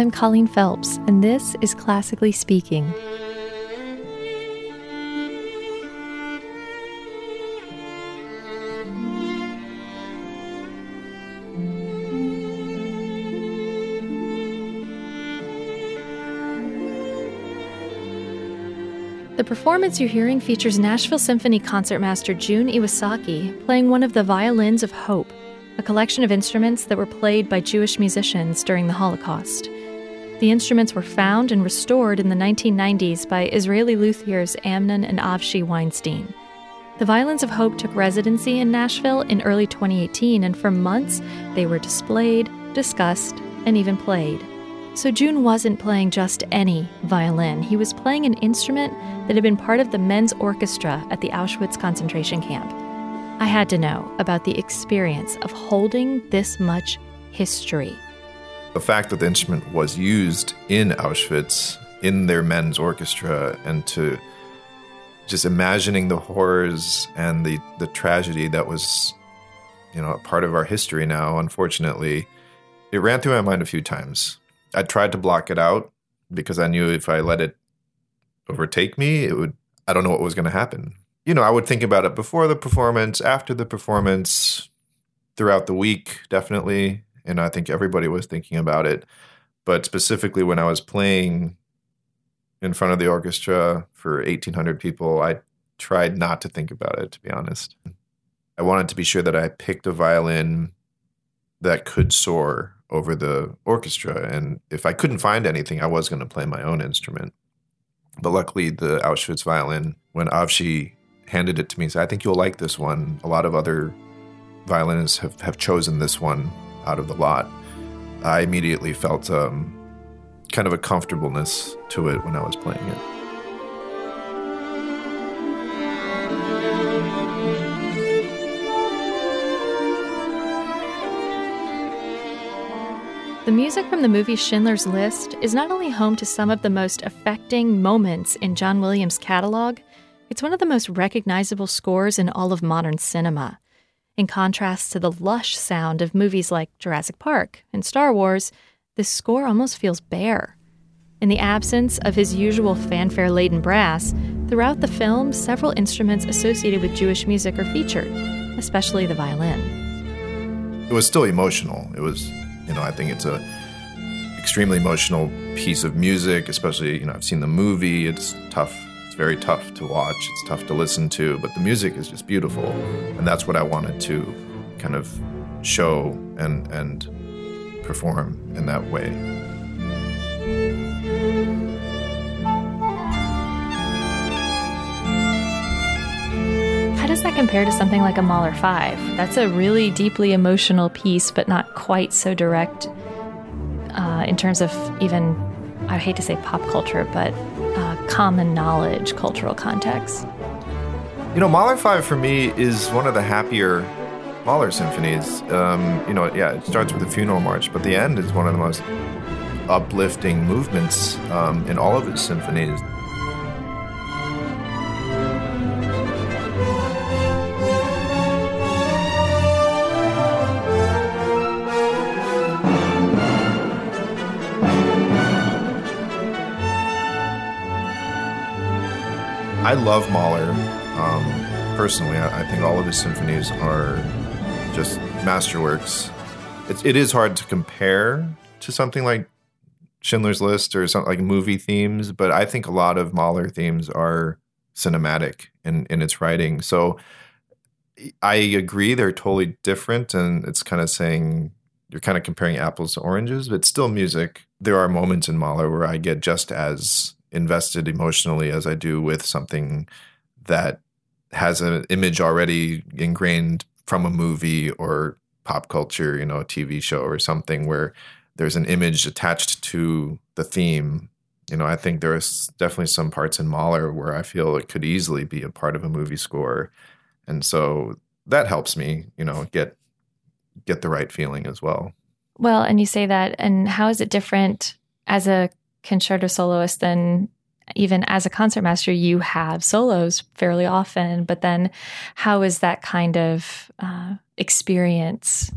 I'm Colleen Phelps, and this is Classically Speaking. The performance you're hearing features Nashville Symphony concertmaster Jun Iwasaki playing one of the violins of hope, a collection of instruments that were played by Jewish musicians during the Holocaust. The instruments were found and restored in the 1990s by Israeli luthiers Amnon and Avshi Weinstein. The Violins of Hope took residency in Nashville in early 2018, and for months they were displayed, discussed, and even played. So Jun wasn't playing just any violin. He was playing an instrument that had been part of the men's orchestra at the Auschwitz concentration camp. I had to know about the experience of holding this much history. The fact that the instrument was used in Auschwitz in their men's orchestra and to just imagining the horrors and the, the tragedy that was, you know, a part of our history now, unfortunately, it ran through my mind a few times. I tried to block it out because I knew if I let it overtake me, it would, I don't know what was going to happen. You know, I would think about it before the performance, after the performance, throughout the week, definitely. And I think everybody was thinking about it. But specifically when I was playing in front of the orchestra for 1,800 people, I tried not to think about it, to be honest. I wanted to be sure that I picked a violin that could soar over the orchestra. And if I couldn't find anything, I was going to play my own instrument. But luckily, the Auschwitz violin, when Avshi handed it to me, said, I think you'll like this one. A lot of other violinists have, have chosen this one out of the lot. I immediately felt um, kind of a comfortableness to it when I was playing it. The music from the movie Schindler's List is not only home to some of the most affecting moments in John Williams' catalog, it's one of the most recognizable scores in all of modern cinema. In contrast to the lush sound of movies like Jurassic Park and Star Wars, this score almost feels bare. In the absence of his usual fanfare laden brass, throughout the film, several instruments associated with Jewish music are featured, especially the violin. It was still emotional. It was you know, I think it's a extremely emotional piece of music, especially, you know, I've seen the movie. It's tough. Very tough to watch. It's tough to listen to, but the music is just beautiful. And that's what I wanted to kind of show and and perform in that way. How does that compare to something like a Mahler 5? That's a really deeply emotional piece, but not quite so direct uh, in terms of even, I hate to say pop culture, but common knowledge, cultural context. You know, Mahler 5 for me is one of the happier Mahler symphonies. Um, you know, yeah, it starts with the funeral march, but the end is one of the most uplifting movements um, in all of his symphonies. I love Mahler. Um, personally, I, I, think all of his symphonies are just masterworks. It's, it is hard to compare to something like Schindler's List or something like movie themes, but I think a lot of Mahler themes are cinematic in, in its writing. So I agree they're totally different, and it's kind of saying you're kind of comparing apples to oranges, but still music. There are moments in Mahler where I get just as invested emotionally as I do with something that has an image already ingrained from a movie or pop culture, you know, a TV show or something where there's an image attached to the theme. You know, I think there's definitely some parts in Mahler where I feel it could easily be a part of a movie score. And so that helps me, you know, get get the right feeling as well. Well, and you say that and how is it different as a concerto soloist, then even as a concertmaster, you have solos fairly often. But then, how is that kind of uh, experience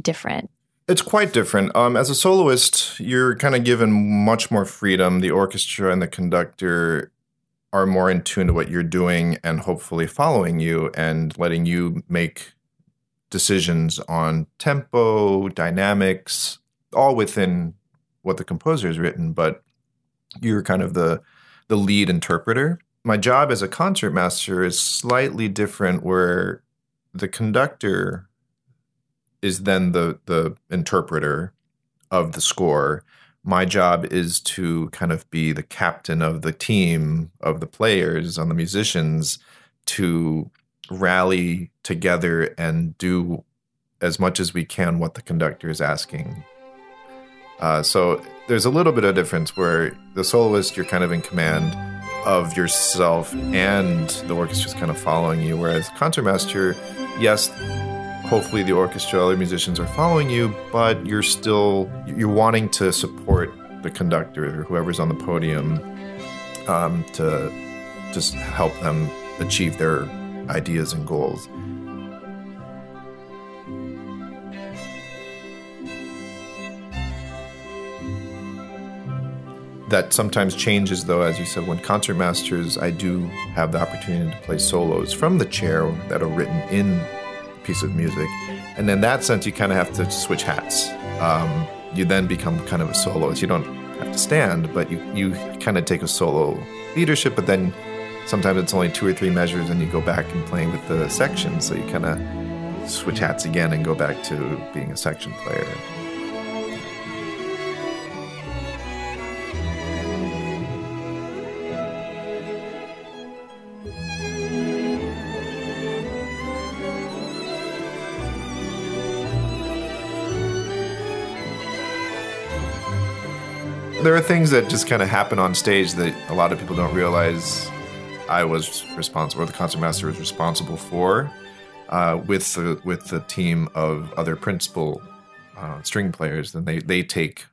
different? It's quite different. Um, as a soloist, you're kind of given much more freedom. The orchestra and the conductor are more in tune to what you're doing and hopefully following you and letting you make decisions on tempo, dynamics, all within what the composer has written, but you're kind of the the lead interpreter. My job as a concertmaster is slightly different where the conductor is then the the interpreter of the score. My job is to kind of be the captain of the team of the players on the musicians to rally together and do as much as we can what the conductor is asking. Uh, so there's a little bit of difference where the soloist you're kind of in command of yourself and the orchestra's kind of following you, whereas concertmaster, yes, hopefully the orchestra, other musicians are following you, but you're still you're wanting to support the conductor or whoever's on the podium um, to just help them achieve their ideas and goals. That sometimes changes though as you said when concert masters i do have the opportunity to play solos from the chair that are written in a piece of music. And in that sense you kind of have to switch hats. Um, you then become kind of a soloist. You don't have to stand but you, you kind of take a solo leadership but then sometimes it's only two or three measures and you go back and playing with the section. So you kind of switch hats again and go back to being a section player there are things that just kind of happen on stage that a lot of people don't realize I was responsible, or the concertmaster was responsible for, uh, with the with the team of other principal uh, string players. Then they they take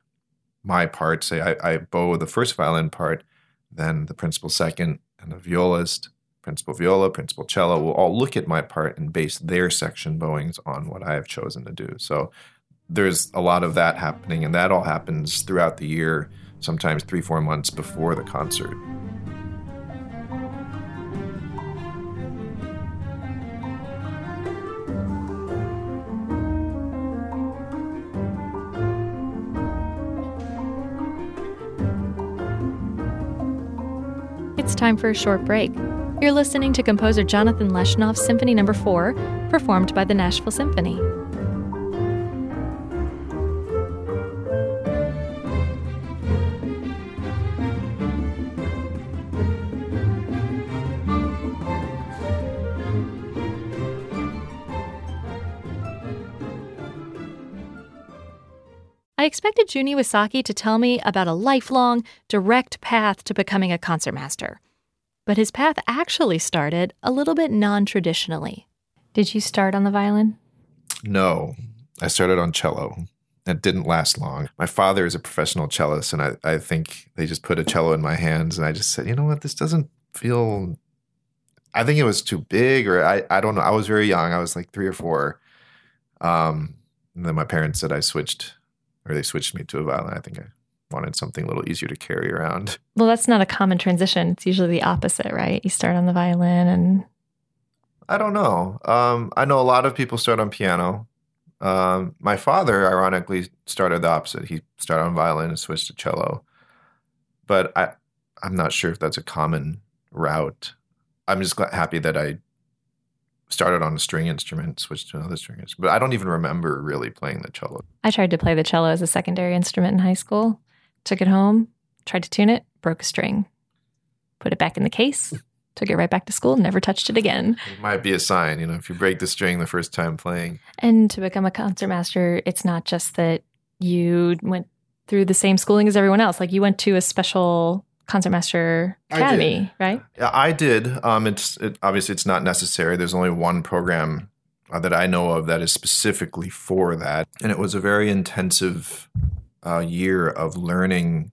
my part. Say I, I bow the first violin part, then the principal second, and the violist, principal viola, principal cello will all look at my part and base their section bowings on what I have chosen to do. So there's a lot of that happening, and that all happens throughout the year, sometimes three, four months before the concert. It's time for a short break. You're listening to composer Jonathan Leshnoff's Symphony No. 4, performed by the Nashville Symphony. I expected Jun Iwasaki to tell me about a lifelong, direct path to becoming a concertmaster. But his path actually started a little bit non traditionally. Did you start on the violin? No, I started on cello. It didn't last long. My father is a professional cellist, and I, I think they just put a cello in my hands, and I just said, you know what, this doesn't feel. I think it was too big, or I, I don't know. I was very young. I was like three or four. Um, and then my parents said I switched or they switched me to a violin. I think I wanted something a little easier to carry around. Well, that's not a common transition. It's usually the opposite, right? You start on the violin and. I don't know. Um, I know a lot of people start on piano. Um, my father, ironically, started the opposite. He started on violin and switched to cello. But I, I'm not sure if that's a common route. I'm just happy that I started on a string instrument, switched to another string instrument. But I don't even remember really playing the cello. I tried to play the cello as a secondary instrument in high school, took it home, tried to tune it, broke a string, put it back in the case, took it right back to school, never touched it again. It might be a sign, you know, if you break the string the first time playing. And to become a concertmaster, it's not just that you went through the same schooling as everyone else. Like you went to a special concertmaster academy, right? Yeah, I did. Um, it's it, obviously it's not necessary. There's only one program uh, that I know of that is specifically for that, and it was a very intensive uh, year of learning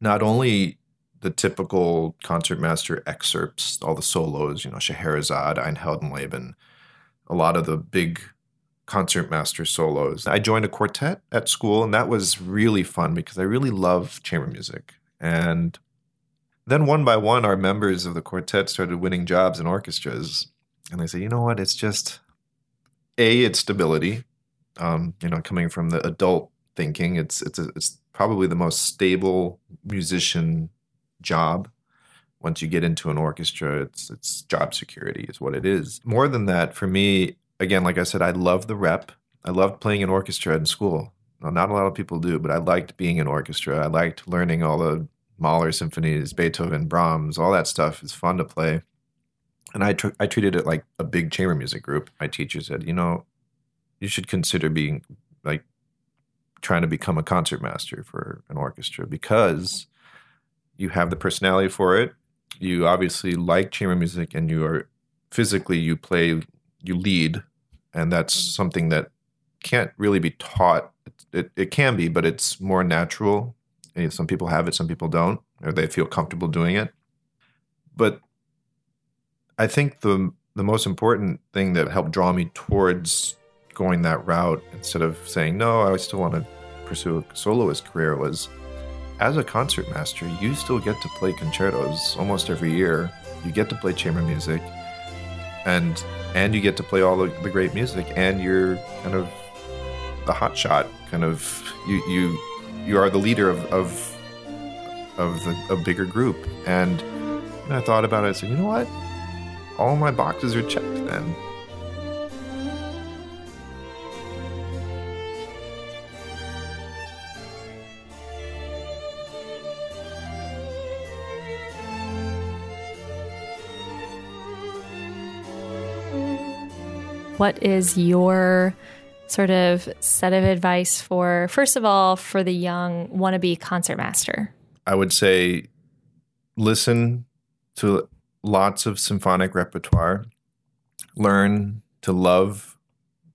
not only the typical concertmaster excerpts, all the solos, you know, Scheherazade, Ein Heldenleben, a lot of the big concertmaster solos. I joined a quartet at school, and that was really fun because I really love chamber music. And then one by one, our members of the quartet started winning jobs in orchestras. And I said, you know what? It's just a it's stability. Um, you know, coming from the adult thinking, it's it's a, it's probably the most stable musician job. Once you get into an orchestra, it's it's job security is what it is. More than that, for me, again, like I said, I love the rep. I loved playing an orchestra in school. Not a lot of people do, but I liked being in orchestra. I liked learning all the Mahler symphonies, Beethoven, Brahms, all that stuff is fun to play. And I, tr- I treated it like a big chamber music group. My teacher said, you know, you should consider being like trying to become a concertmaster for an orchestra because you have the personality for it. You obviously like chamber music and you are physically, you play, you lead. And that's something that can't really be taught. It, it, it can be, but it's more natural some people have it, some people don't, or they feel comfortable doing it. But I think the the most important thing that helped draw me towards going that route instead of saying no, I still want to pursue a soloist career was as a concertmaster, you still get to play concertos almost every year. You get to play chamber music, and and you get to play all the, the great music, and you're kind of the hot shot. Kind of you you you are the leader of of, of the, a bigger group. And I thought about it. I said, you know what? All my boxes are checked then. What is your sort of set of advice for, first of all, for the young wannabe concertmaster? I would say listen to lots of symphonic repertoire, learn to love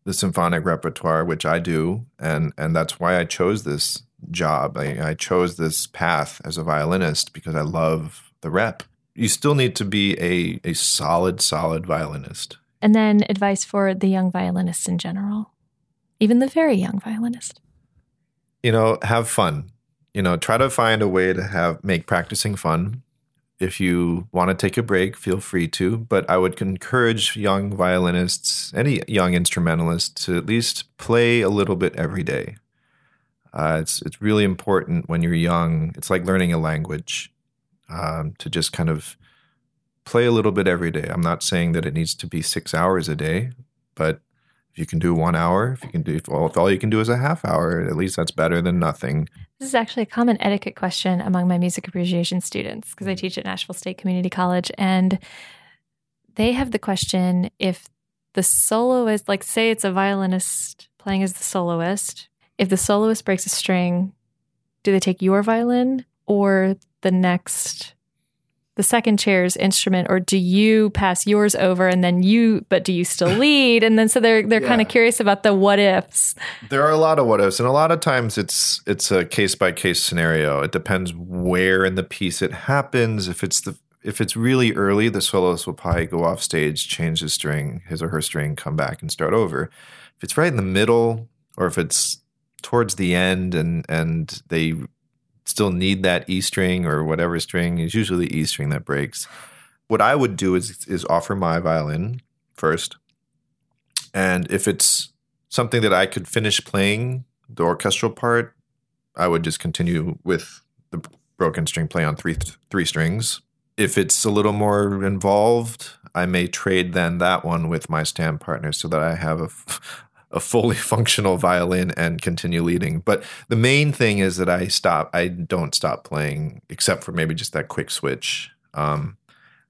the symphonic repertoire, which I do, and and that's why I chose this job. I, I chose this path as a violinist because I love the rep. You still need to be a a solid, solid violinist. And then advice for the young violinists in general even the very young violinist? You know, have fun. You know, try to find a way to have make practicing fun. If you want to take a break, feel free to. But I would encourage young violinists, any young instrumentalist, to at least play a little bit every day. Uh, it's it's really important when you're young. It's like learning a language um, to just kind of play a little bit every day. I'm not saying that it needs to be six hours a day, but if you can do one hour, if you can do, well, if all you can do is a half hour, at least that's better than nothing. This is actually a common etiquette question among my music appreciation students because I mm. teach at Nashville State Community College. And they have the question if the soloist, like, say it's a violinist playing as the soloist, if the soloist breaks a string, do they take your violin or the next the second chair's instrument or do you pass yours over and then you but do you still lead? And then so they're they're yeah. kind of curious about the what ifs. There are a lot of what ifs and a lot of times it's it's a case by case scenario. It depends where in the piece it happens. If it's the if it's really early the soloist will probably go off stage change his string his or her string come back and start over. If it's right in the middle or if it's towards the end and and they still need that E string or whatever string. It's usually the E string that breaks. What I would do is is offer my violin first, and if it's something that I could finish playing the orchestral part, I would just continue with the broken string play on three three strings. If it's a little more involved, I may trade then that one with my stand partner so that I have a, a fully functional violin and continue leading. But the main thing is that I stop. I don't stop playing except for maybe just that quick switch. Um,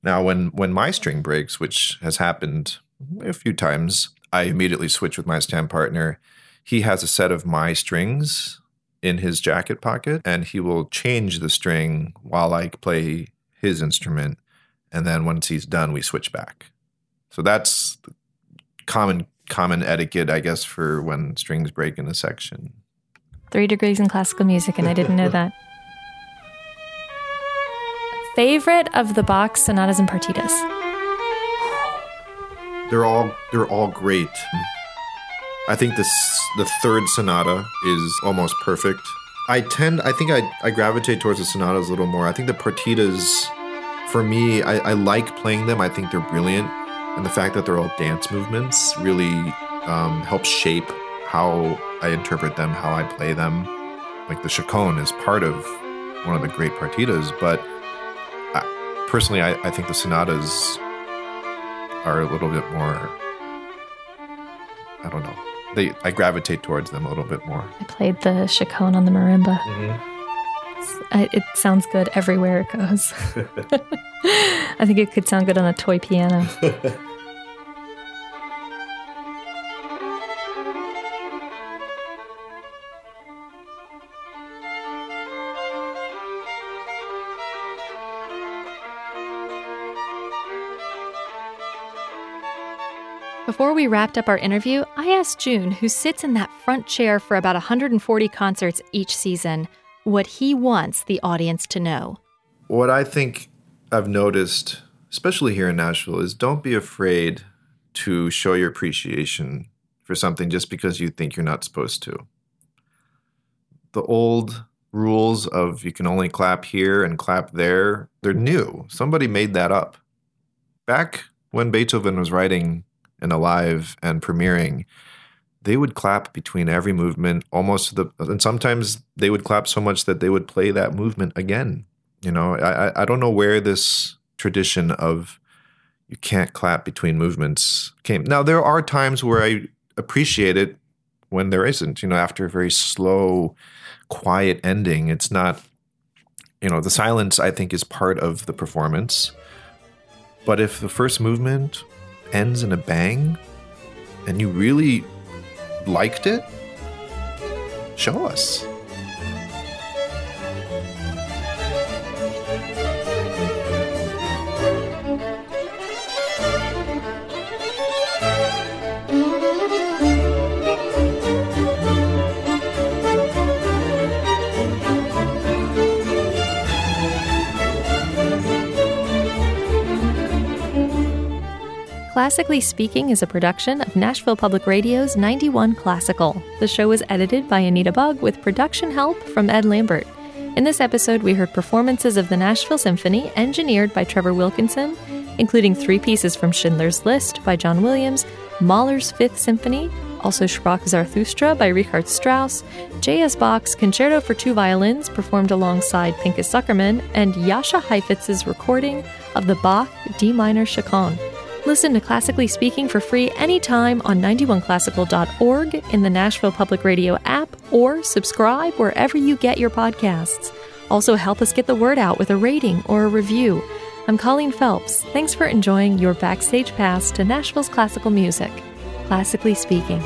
now, when when my string breaks, which has happened a few times, I immediately switch with my stand partner. He has a set of my strings in his jacket pocket, and he will change the string while I play his instrument. And then once he's done, we switch back. So that's common common etiquette, I guess, for when strings break in a section. Three degrees in classical music, and I didn't know that. Favorite of the Bach sonatas and partitas? They're all they're all great. I think this the third sonata is almost perfect. I tend, I think I, I gravitate towards the sonatas a little more. I think the partitas, for me, I, I like playing them. I think they're brilliant, and the fact that they're all dance movements really um, helps shape how I interpret them, how I play them. Like the chaconne is part of one of the great partitas, but I, personally, I, I think the sonatas are a little bit more. I don't know. They I gravitate towards them a little bit more. I played the chaconne on the marimba. Mm-hmm. I, it sounds good everywhere it goes. I think it could sound good on a toy piano. we wrapped up our interview, I asked Jun, who sits in that front chair for about 140 concerts each season, what he wants the audience to know. What I think I've noticed, especially here in Nashville, is don't be afraid to show your appreciation for something just because you think you're not supposed to. The old rules of you can only clap here and clap there, they're new. Somebody made that up. Back when Beethoven was writing and alive and premiering, they would clap between every movement almost the and sometimes they would clap so much that they would play that movement again. You know, I I don't know where this tradition of you can't clap between movements came. Now there are times where I appreciate it when there isn't. You know, after a very slow, quiet ending, it's not. You know, the silence I think is part of the performance. But if the first movement ends in a bang and you really liked it, show us. Classically Speaking is a production of Nashville Public Radio's 91 Classical. The show was edited by Anita Bug with production help from Ed Lambert. In this episode, we heard performances of the Nashville Symphony engineered by Trevor Wilkinson, including three pieces from Schindler's List by John Williams, Mahler's Fifth Symphony, also Sprach Zarathustra by Richard Strauss, J.S. Bach's Concerto for Two Violins performed alongside Pinchas Zukerman, and Jascha Heifetz's recording of the Bach D minor chaconne. Listen to Classically Speaking for free anytime on 91classical.org in the Nashville Public Radio app or subscribe wherever you get your podcasts. Also, help us get the word out with a rating or a review. I'm Colleen Phelps. Thanks for enjoying your backstage pass to Nashville's classical music. Classically Speaking.